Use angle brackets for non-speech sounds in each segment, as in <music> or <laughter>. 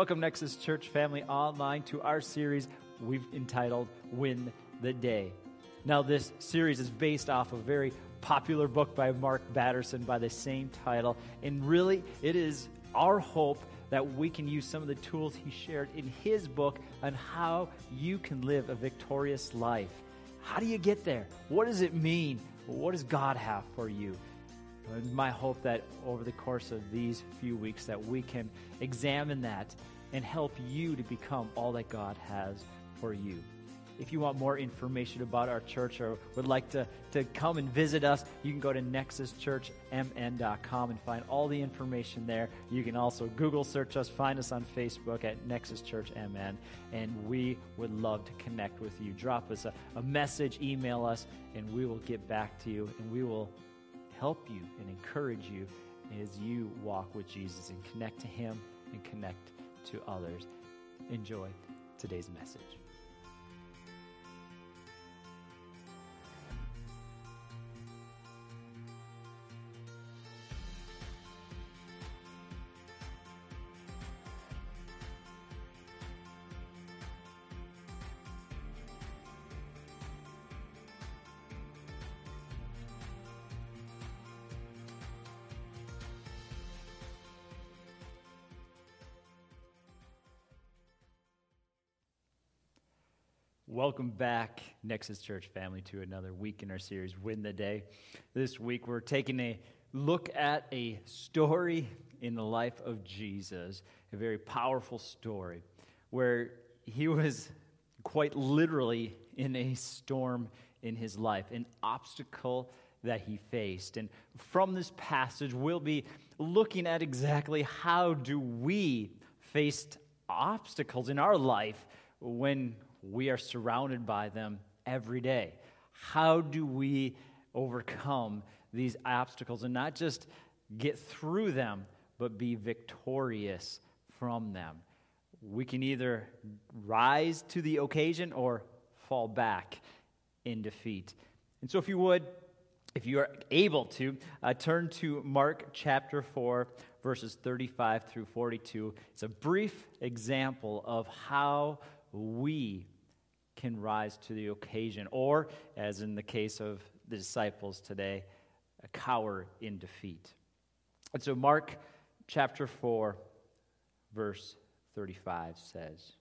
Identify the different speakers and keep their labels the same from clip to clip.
Speaker 1: Welcome, Nexus Church family online, to our series we've entitled Win the Day. Now, this series is based off a very popular book by Mark Batterson by the same title, and really, it is our hope that we can use some of the tools he shared in his book on how you can live a victorious life. How do you get there? What does it mean? What does God have for you? And my hope that over the course of these few weeks that we can examine that and help you to become all that God has for you. If you want more information about our church or would like to, to come and visit us, you can go to nexuschurchmn.com and find all the information there. You can also Google search us, find us on Facebook at Nexus Church MN, and we would love to connect with you. Drop us a, a message, email us, and we will get back to you and we will help you and encourage you as you walk with Jesus and connect to Him and connect to others. Enjoy today's message. Welcome back, Nexus Church family, to another week in our series, Win the Day. This week, we're taking a look at a story in the life of Jesus, a very powerful story, where he was quite literally in a storm in his life, an obstacle that he faced. And from this passage, we'll be looking at exactly how do we face obstacles in our life when we are surrounded by them every day. How do we overcome these obstacles and not just get through them, but be victorious from them? We can either rise to the occasion or fall back in defeat. And so, if you would, if you are able to, uh, turn to Mark chapter 4, verses 35 through 42. It's a brief example of how we can rise to the occasion, or, as in the case of the disciples today, cower in defeat. And so, Mark chapter 4, verse 35 says,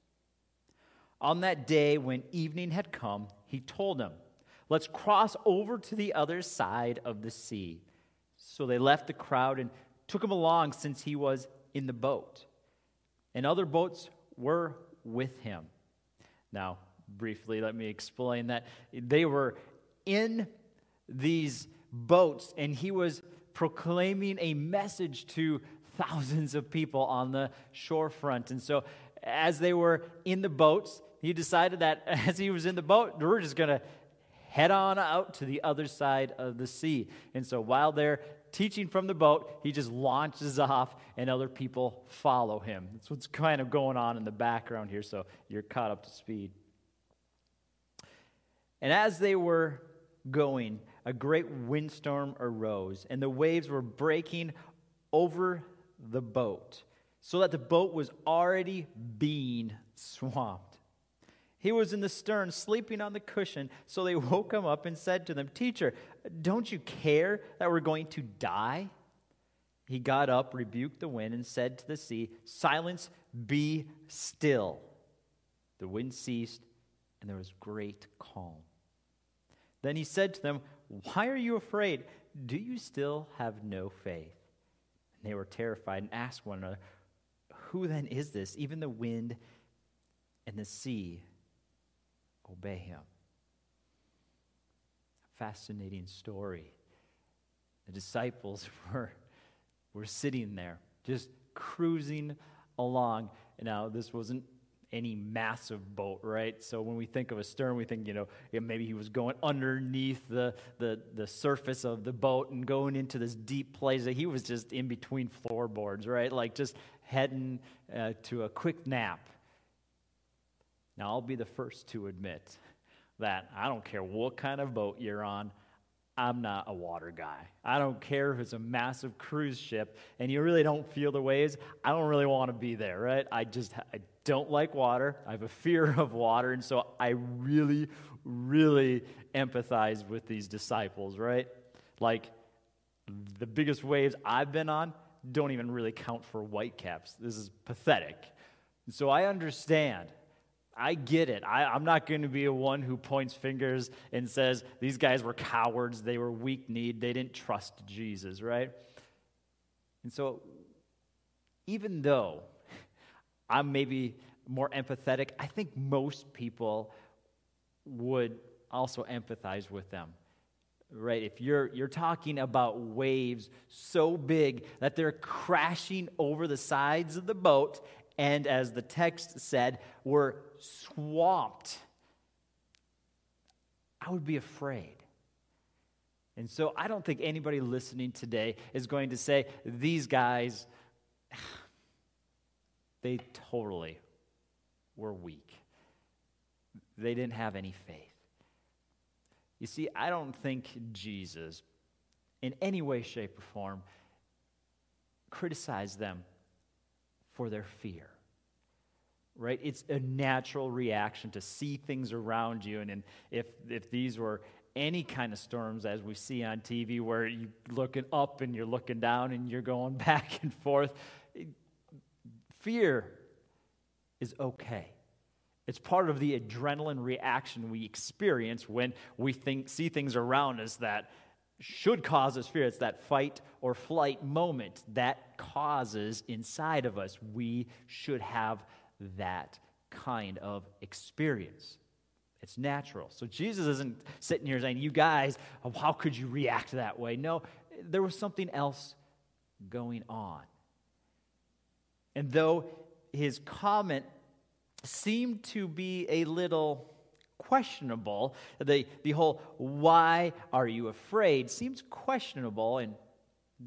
Speaker 1: On that day when evening had come, he told them, Let's cross over to the other side of the sea. So they left the crowd and took him along since he was in the boat. And other boats were with him. Now, briefly, let me explain that. They were in these boats, and he was proclaiming a message to thousands of people on the shorefront. And so, as they were in the boats, he decided that <laughs> as he was in the boat, we're just going to head on out to the other side of the sea. And so, while they're teaching from the boat, he just launches off, and other people follow him. That's what's kind of going on in the background here, so you're caught up to speed. And as they were going, a great windstorm arose, and the waves were breaking over the boat, so that the boat was already being swamped. He was in the stern, sleeping on the cushion, so they <laughs> woke him up and said to them, Teacher, don't you care that we're going to die? He got up, rebuked the wind, and said to the sea, Silence, be still. The wind ceased, and there was great calm. Then he said to them, Why are you afraid? Do you still have no faith? And they were terrified and asked one another, Who then is this? Even the wind and the sea obey him. Fascinating story. The disciples <laughs> were, were sitting there, just cruising along. Now, this wasn't any massive boat, right? So when we think of a stern, we think, you know, maybe he was going underneath the, the, the surface of the boat and going into this deep place. That He was just in between floorboards, right? Like just heading uh, to a quick nap. Now, I'll be the first to admit that I don't care what kind of boat you're on, I'm not a water guy. I don't care if it's a massive cruise ship and you really don't feel the waves. I don't really want to be there, right? I just I don't like water. I have a fear <laughs> of water, and so I really, really empathize with these disciples, right? Like the biggest waves I've been on don't even really count for whitecaps. This is pathetic. So I understand. I get it. I, am not going to be a one who points fingers and says these guys were cowards, they were weak kneed, they didn't trust Jesus, right? And so, even though I'm maybe more empathetic, I think most people would also empathize with them right if you're you're talking about waves so big that they're crashing over the sides of the boat and as the text said were swamped. I would be afraid. And so i don't think anybody listening today is going to say these guys <sighs> they totally were weak. They didn't have any faith. You see, I don't think Jesus, in any way, shape, or form, criticized them for their fear. Right? It's a natural reaction to see things around you. And, and if, if these were any kind of storms as we see on TV where you're looking up and you're looking down and you're going <laughs> back and forth, fear is okay. It's part of the adrenaline reaction we experience when we think, see things around us that should cause us fear. It's that fight or flight moment that causes inside of us. We should have that kind of experience. It's natural. So Jesus isn't sitting here saying, You guys, how could you react that way? No, there was something else going on. And though his comment seemed to be a little questionable. The, the whole why are you afraid seems questionable, and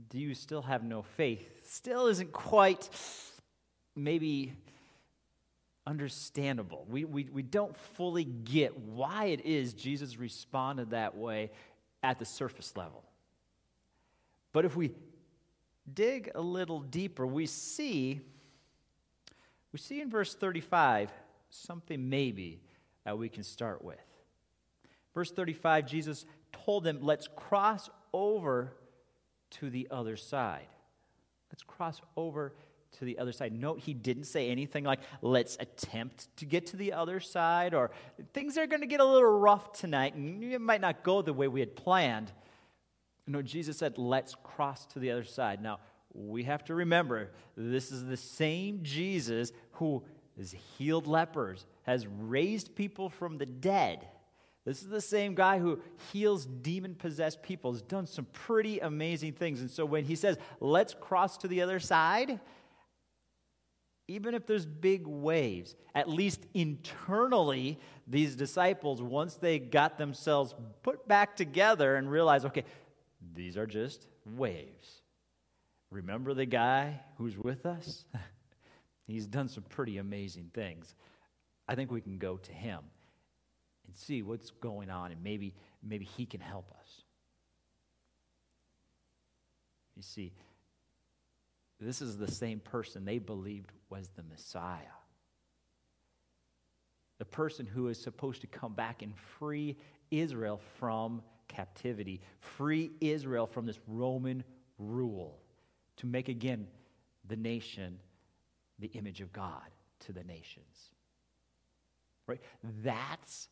Speaker 1: do you still have no faith? Still isn't quite maybe understandable. We, we, we don't fully get why it is Jesus responded that way at the surface level. But if we dig a little deeper, we see we see in verse 35 something maybe that we can start with. Verse 35, Jesus told them, Let's cross over to the other side. Let's cross over to the other side. Note he didn't say anything like, let's attempt to get to the other side, or things are going to get a little rough tonight, and it might not go the way we had planned. No, Jesus said, let's cross to the other side. Now, we have to remember this is the same Jesus who has healed lepers, has raised people from the dead. This is the same guy who heals demon possessed people, has done some pretty amazing things. And so when he says, let's cross to the other side, even if there's big waves, at least internally, these disciples, once they got themselves put back together and realized, okay, these are just waves. Remember the guy who's with us? <laughs> He's done some pretty amazing things. I think we can go to him see what's going on, and maybe, maybe he can help us. You see, this is the same person they believed was the Messiah. The person who is supposed to come back and free Israel from captivity, free Israel from this Roman rule to make again the nation the image of God to the nations. Right? That's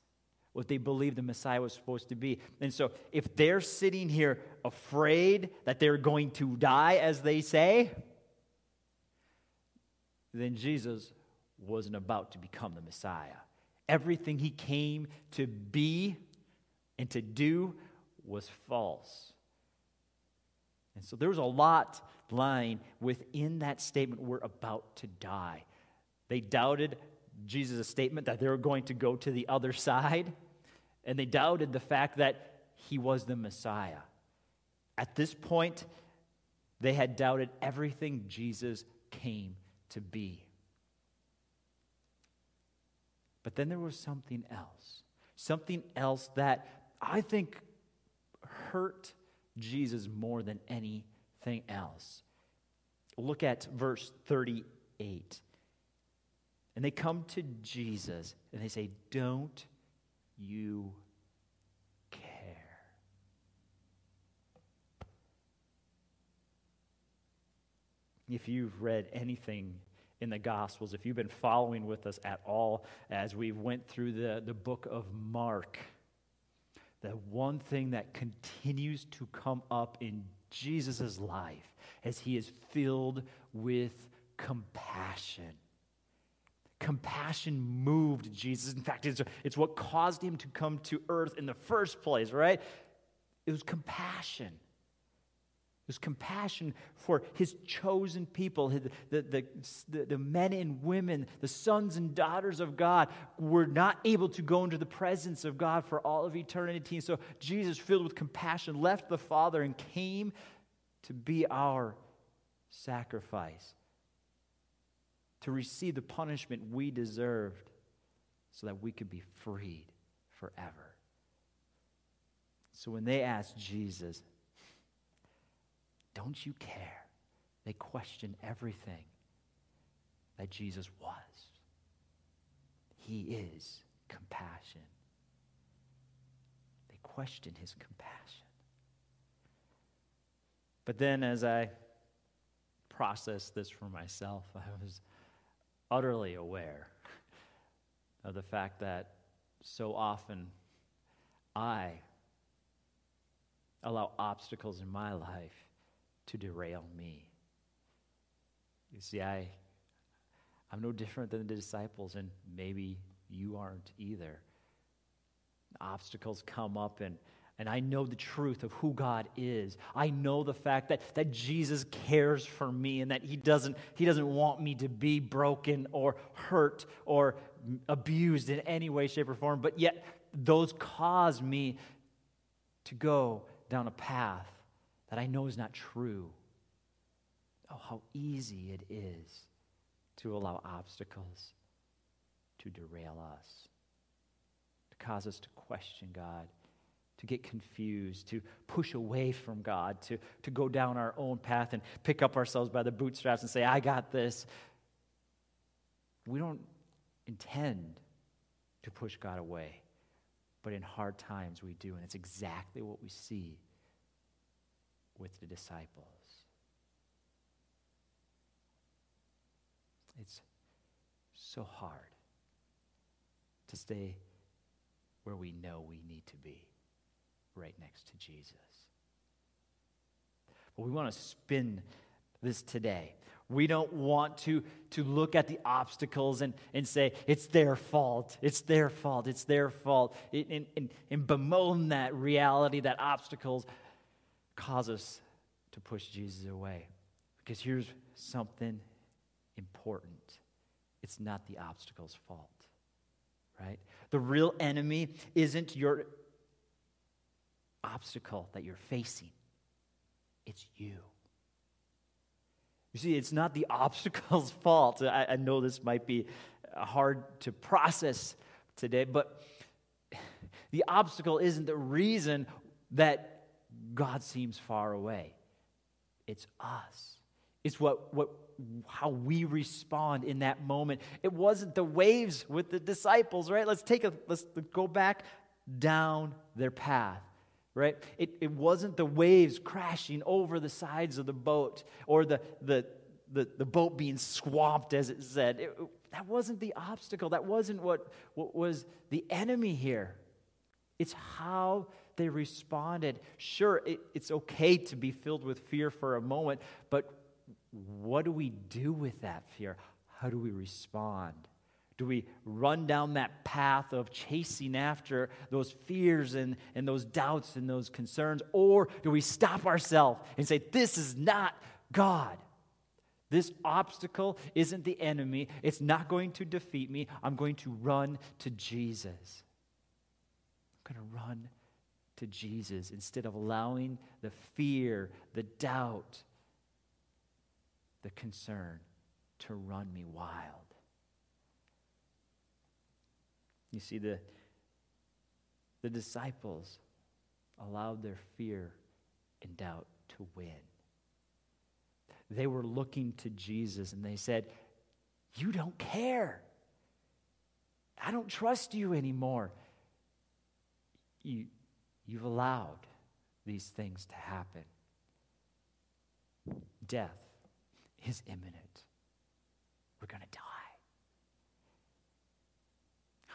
Speaker 1: what they believed the Messiah was supposed to be. And so, if they're sitting here afraid that they're going to die, as they say, then Jesus wasn't about to become the Messiah. Everything he came to be and to do was false. And so there was a lot lying within that statement we're about to die. They doubted Jesus' statement that they were going to go to the other side, and they doubted the fact that he was the Messiah. At this point, they had doubted everything Jesus came to be. But then there was something else. Something else that I think hurt Jesus more than anything else. Look at verse 38. And they come to Jesus and they say, Don't you care? If you've read anything in the Gospels, if you've been following with us at all as we went through the, the book of Mark, the one thing that continues to come up in Jesus' life as he is filled with compassion. Compassion moved Jesus. In fact, it's, it's what caused him to come to earth in the first place, right? It was compassion. It was compassion for his chosen people, the, the, the, the, men and women, the sons and daughters of God, were not able to go into the presence of God for all of eternity. And so Jesus, filled with compassion, left the Father and came to be our sacrifice, to receive the punishment we deserved so that we could be freed forever. So when they asked Jesus, Don't you care? They questioned everything that Jesus was. He is compassion. They questioned his compassion. But then, as I processed this for myself, <laughs> I was utterly aware of the fact that so often I allow obstacles in my life to derail me. You see, I, I'm no different than the disciples, and maybe you aren't either. Obstacles come up, and and I know the truth of who God is. I know the fact that, that Jesus cares for me and that he doesn't, he doesn't want me to be broken or hurt or abused in any way, shape, or form. But yet, those cause me to go down a path that I know is not true. Oh, how easy it is to allow obstacles to derail us, to cause us to question God to get confused, to push away from God, to, to go down our own path and pick up ourselves by the bootstraps and say, I got this. We don't intend to push God away, but in hard times we do. And it's exactly what we see with the disciples. It's so hard to stay where we know we need to be right next to Jesus. But we want to spin this today. We don't want to, to look at the obstacles and, and say, it's their fault, it's their fault, it's their fault, and, and, and bemoan that reality that obstacles cause us to push Jesus away. Because here's something important it's not the obstacle's fault, right? The real enemy isn't your obstacle that you're facing, it's you. You see, it's not the <laughs> obstacle's fault. I, I know this might be hard to process today, but <sighs> the obstacle isn't the reason that God seems far away. It's us. It's what, what how we respond in that moment. It wasn't the waves with the disciples, right? Let's take a let's go back down their path right? It, it wasn't the waves crashing over the sides of the boat or the, the, the, the boat being swamped, as it said. It, that wasn't the obstacle. That wasn't what, what was the enemy here. It's how they responded. Sure, it, it's okay to be filled with fear for a moment, but what do we do with that fear? How do we respond? Do we run down that path of chasing after those fears and, and those doubts and those concerns? Or do we stop ourselves and say, This is not God? This obstacle isn't the enemy. It's not going to defeat me. I'm going to run to Jesus. I'm going to run to Jesus instead of allowing the fear, the doubt, the concern to run me wild. You see, the, the disciples allowed their fear and doubt to win. They were looking to Jesus and they said, You don't care. I don't trust you anymore. You, you've allowed these things to happen. Death is imminent. We're going to die.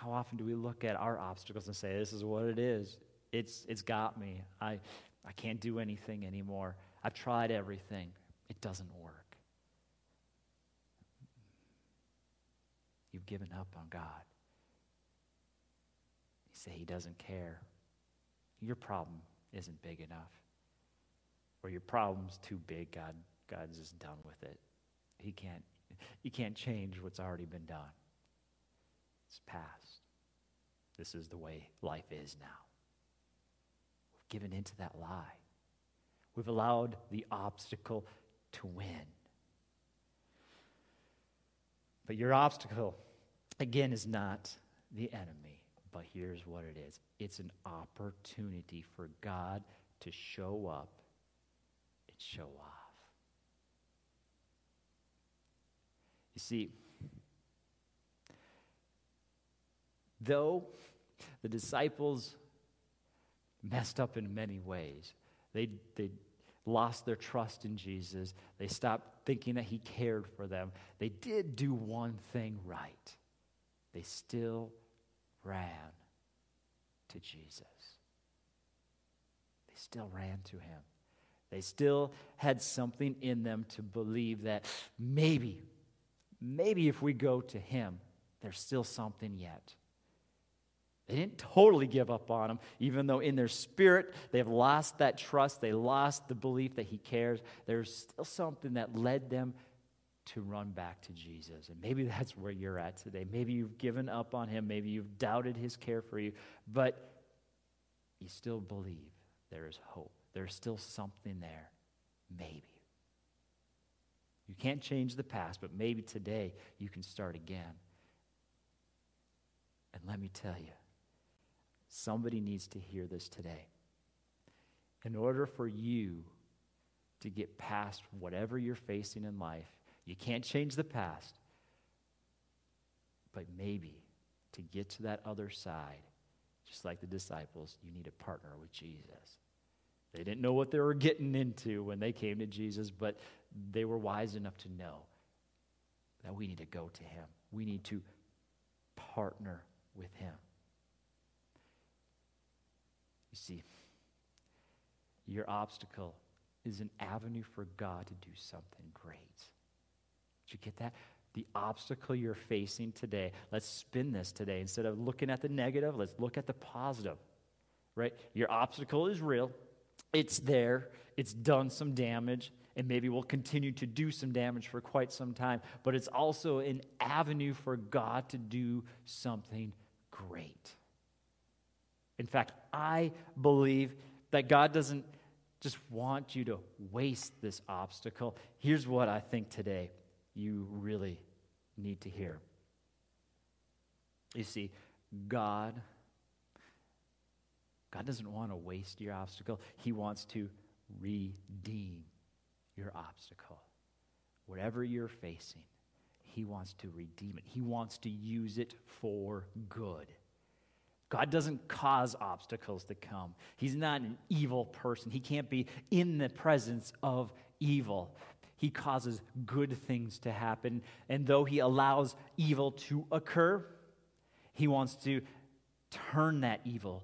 Speaker 1: How often do we look at our obstacles and say, This is what it is? It's, it's got me. I, I can't do anything anymore. I've tried everything, it doesn't work. You've given up on God. You say He doesn't care. Your problem isn't big enough. Or your problem's too big, God, God's just done with it. He can't, he can't change what's already been done. It's past. This is the way life is now. We've given into that lie. We've allowed the obstacle to win. But your obstacle, again, is not the enemy. But here's what it is it's an opportunity for God to show up and show off. You see, though the disciples messed up in many ways, they, they lost their trust in Jesus, they stopped thinking that He cared for them, they did do one thing right. They still ran to Jesus. They still ran to him. They still had something in them to believe that maybe, maybe if we go to him, there's still something yet. They didn't totally give up on him, even though in their spirit they've lost that trust, they lost the belief that he cares. There's still something that led them to run back to Jesus. And maybe that's where you're at today. Maybe you've given up on him. Maybe you've doubted his care for you, but you still believe there is hope. There's still something there. Maybe. You can't change the past, but maybe today you can start again. And let me tell you, somebody needs to hear this today. In order for you to get past whatever you're facing in life, you can't change the past. But maybe to get to that other side, just like the disciples, you need to partner with Jesus. They didn't know what they were getting into when they came to Jesus, but they were wise enough to know that we need to go to Him. We need to partner with Him. You see, your obstacle is an avenue for God to do something great. Did you get that? The obstacle you're facing today, let's spin this today. Instead of looking at the negative, let's look at the positive, right? Your obstacle is real, it's there, it's done some damage, and maybe will continue to do some damage for quite some time, but it's also an avenue for God to do something great. In fact, I believe that God doesn't just want you to waste this obstacle. Here's what I think today you really need to hear. You see, God God doesn't want to waste your obstacle. He wants to redeem your obstacle. Whatever you're facing, he wants to redeem it. He wants to use it for good. God doesn't cause obstacles to come. He's not an evil person. He can't be in the presence of evil he causes good things to happen. And though he allows evil to occur, he wants to turn that evil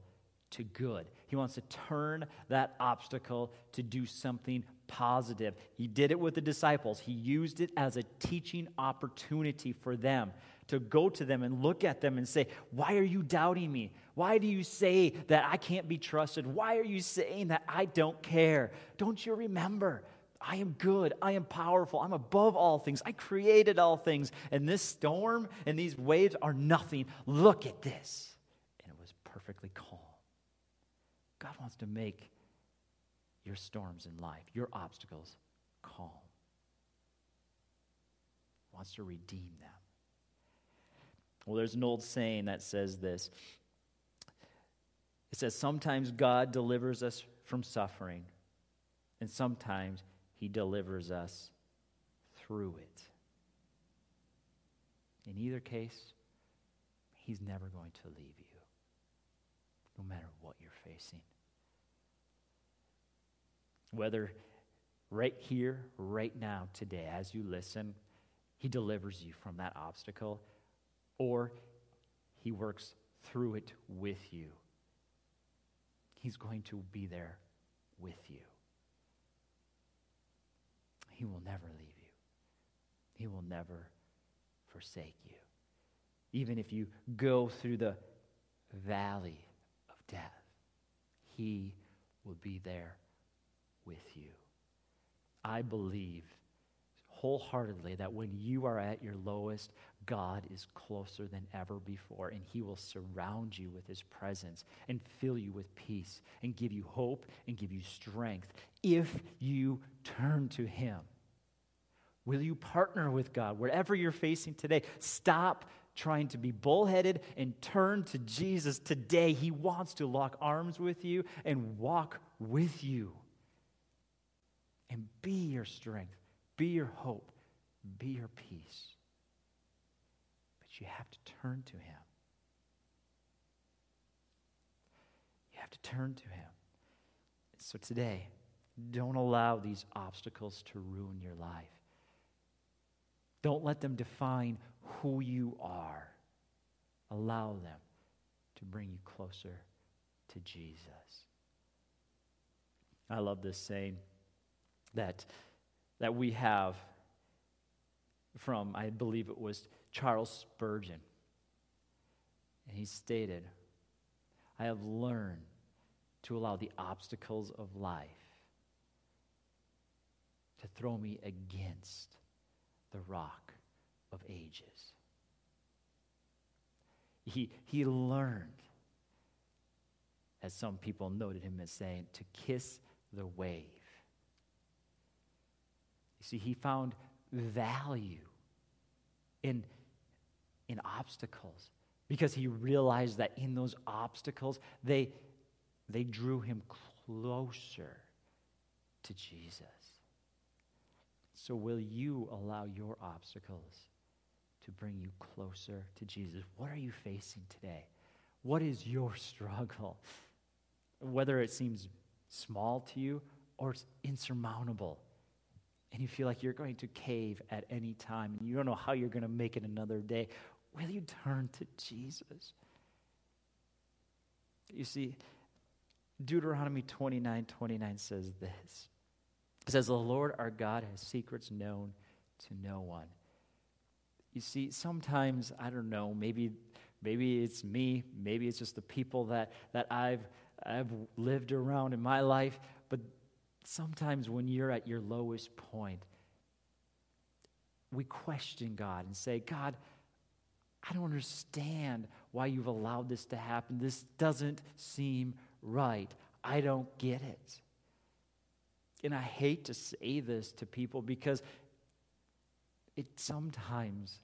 Speaker 1: to good. He wants to turn that obstacle to do something positive. He did it with the disciples, he used it as a teaching opportunity for them to go to them and look at them and say, Why are you doubting me? Why do you say that I can't be trusted? Why are you saying that I don't care? Don't you remember? I am good. I am powerful. I'm above all things. I created all things. And this storm and these waves are nothing. Look at this. And it was perfectly calm. God wants to make your storms in life, your obstacles, calm. He wants to redeem them. Well, there's an old saying that says this It says sometimes God delivers us from suffering, and sometimes he delivers us through it. In either case, he's never going to leave you, no matter what you're facing. Whether right here, right now, today, as you listen, he delivers you from that obstacle, or he works through it with you. He's going to be there with you. He will never leave you, He will never forsake you. Even if you go through the valley of death, He will be there with you. I believe wholeheartedly that when you are at your lowest, God is closer than ever before, and He will surround you with His presence and fill you with peace and give you hope and give you strength if you turn to Him. Will you partner with God wherever you're facing today? Stop trying to be bullheaded and turn to Jesus today. He wants to lock arms with you and walk with you and be your strength be your hope, be your peace. But you have to turn to Him. You have to turn to Him. So today, don't allow these obstacles to ruin your life. Don't let them define who you are. Allow them to bring you closer to Jesus. I love this saying that that we have from, I believe it was Charles Spurgeon. And he stated, I have learned to allow the obstacles of life to throw me against the rock of ages. He, he learned, as some people noted him as saying, to kiss the wave. You see, he found value in, in obstacles because he realized that in those obstacles, they, they drew him closer to Jesus. So, will you allow your obstacles to bring you closer to Jesus? What are you facing today? What is your struggle? Whether it seems small to you or it's insurmountable and you feel like you're going to cave at any time and you don't know how you're going to make it another day, will you turn to Jesus? You see, Deuteronomy 29 29 says this. It says, The Lord our God has secrets known to no one. You see, sometimes, I don't know, maybe, maybe it's me, maybe it's just the people that, that I've, I've lived around in my life, sometimes when you're at your lowest point, we question God and say, God, I don't understand why you've allowed this to happen. This doesn't seem right. I don't get it. And I hate to say this to people because it sometimes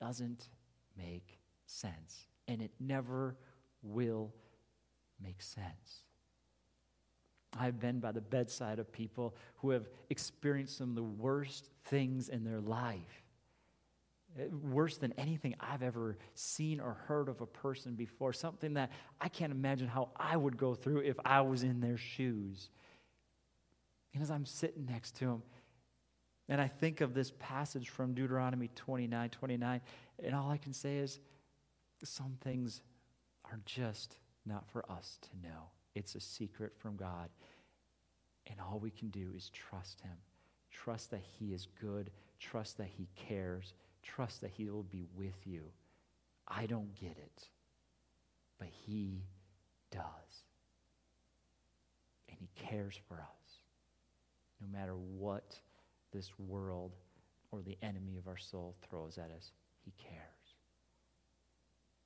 Speaker 1: doesn't make sense. And it never will make sense. I've been by the bedside of people who have experienced some of the worst things in their life. Eh, worse than anything I've ever seen or heard of a person before. Something that I can't imagine how I would go through if I was in their shoes. And as I'm sitting next to them, and I think of this passage from Deuteronomy 29 29, and all I can say is some things are just not for us to know. It's a secret from God. And all we can do is trust Him. Trust that He is good. Trust that He cares. Trust that He will be with you. I don't get it, but He does. And He cares for us. No matter what this world or the enemy of our soul throws at us, He cares.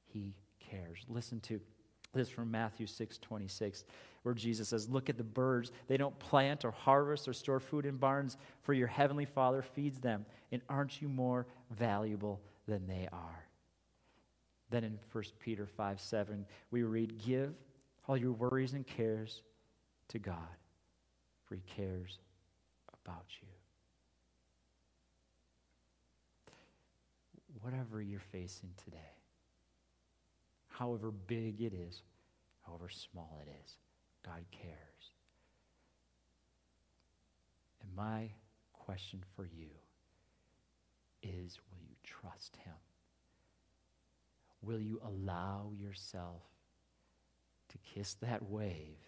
Speaker 1: He cares. Listen to this from Matthew 6 26, where Jesus says, Look at the birds. They don't plant or harvest or store food in barns, for your heavenly Father feeds them. And aren't you more valuable than they are? Then in 1 Peter 5 7, we read, Give all your worries and cares to God, for He cares about you. Whatever you're facing today, however big it is, however small it is, God cares. And my question for you is will you trust Him? Will you allow yourself to kiss that wave,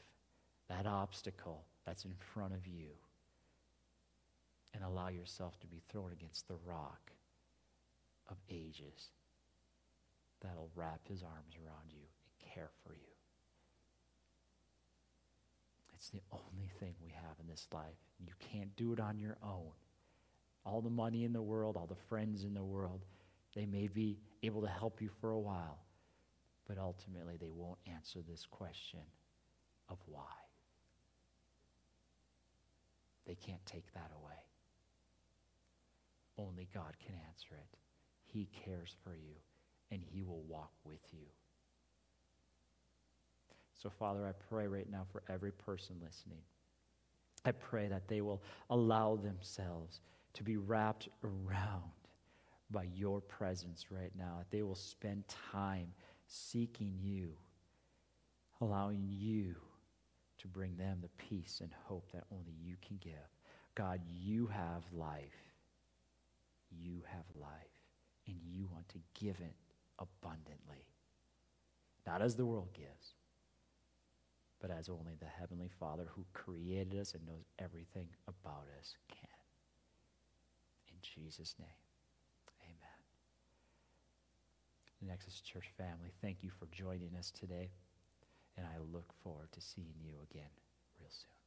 Speaker 1: that obstacle that's in front of you, and allow yourself to be thrown against the rock of ages that'll wrap his arms around you and care for you? It's the only thing we have in this life. You can't do it on your own. All the money in the world, all the friends in the world, they may be able to help you for a while, but ultimately they won't answer this question of why. They can't take that away. Only God can answer it. He cares for you, and He will walk with you. So, Father, I pray right now for every person listening. I pray that they will allow themselves to be wrapped around by your presence right now, that they will spend time seeking you, allowing you to bring them the peace and hope that only you can give. God, you have life. You have life, and you want to give it abundantly. Not as the world gives, but as only the Heavenly Father who created us and knows everything about us can. In Jesus' name. Amen. Nexus Church family, thank you for joining us today, and I look forward to seeing you again real soon.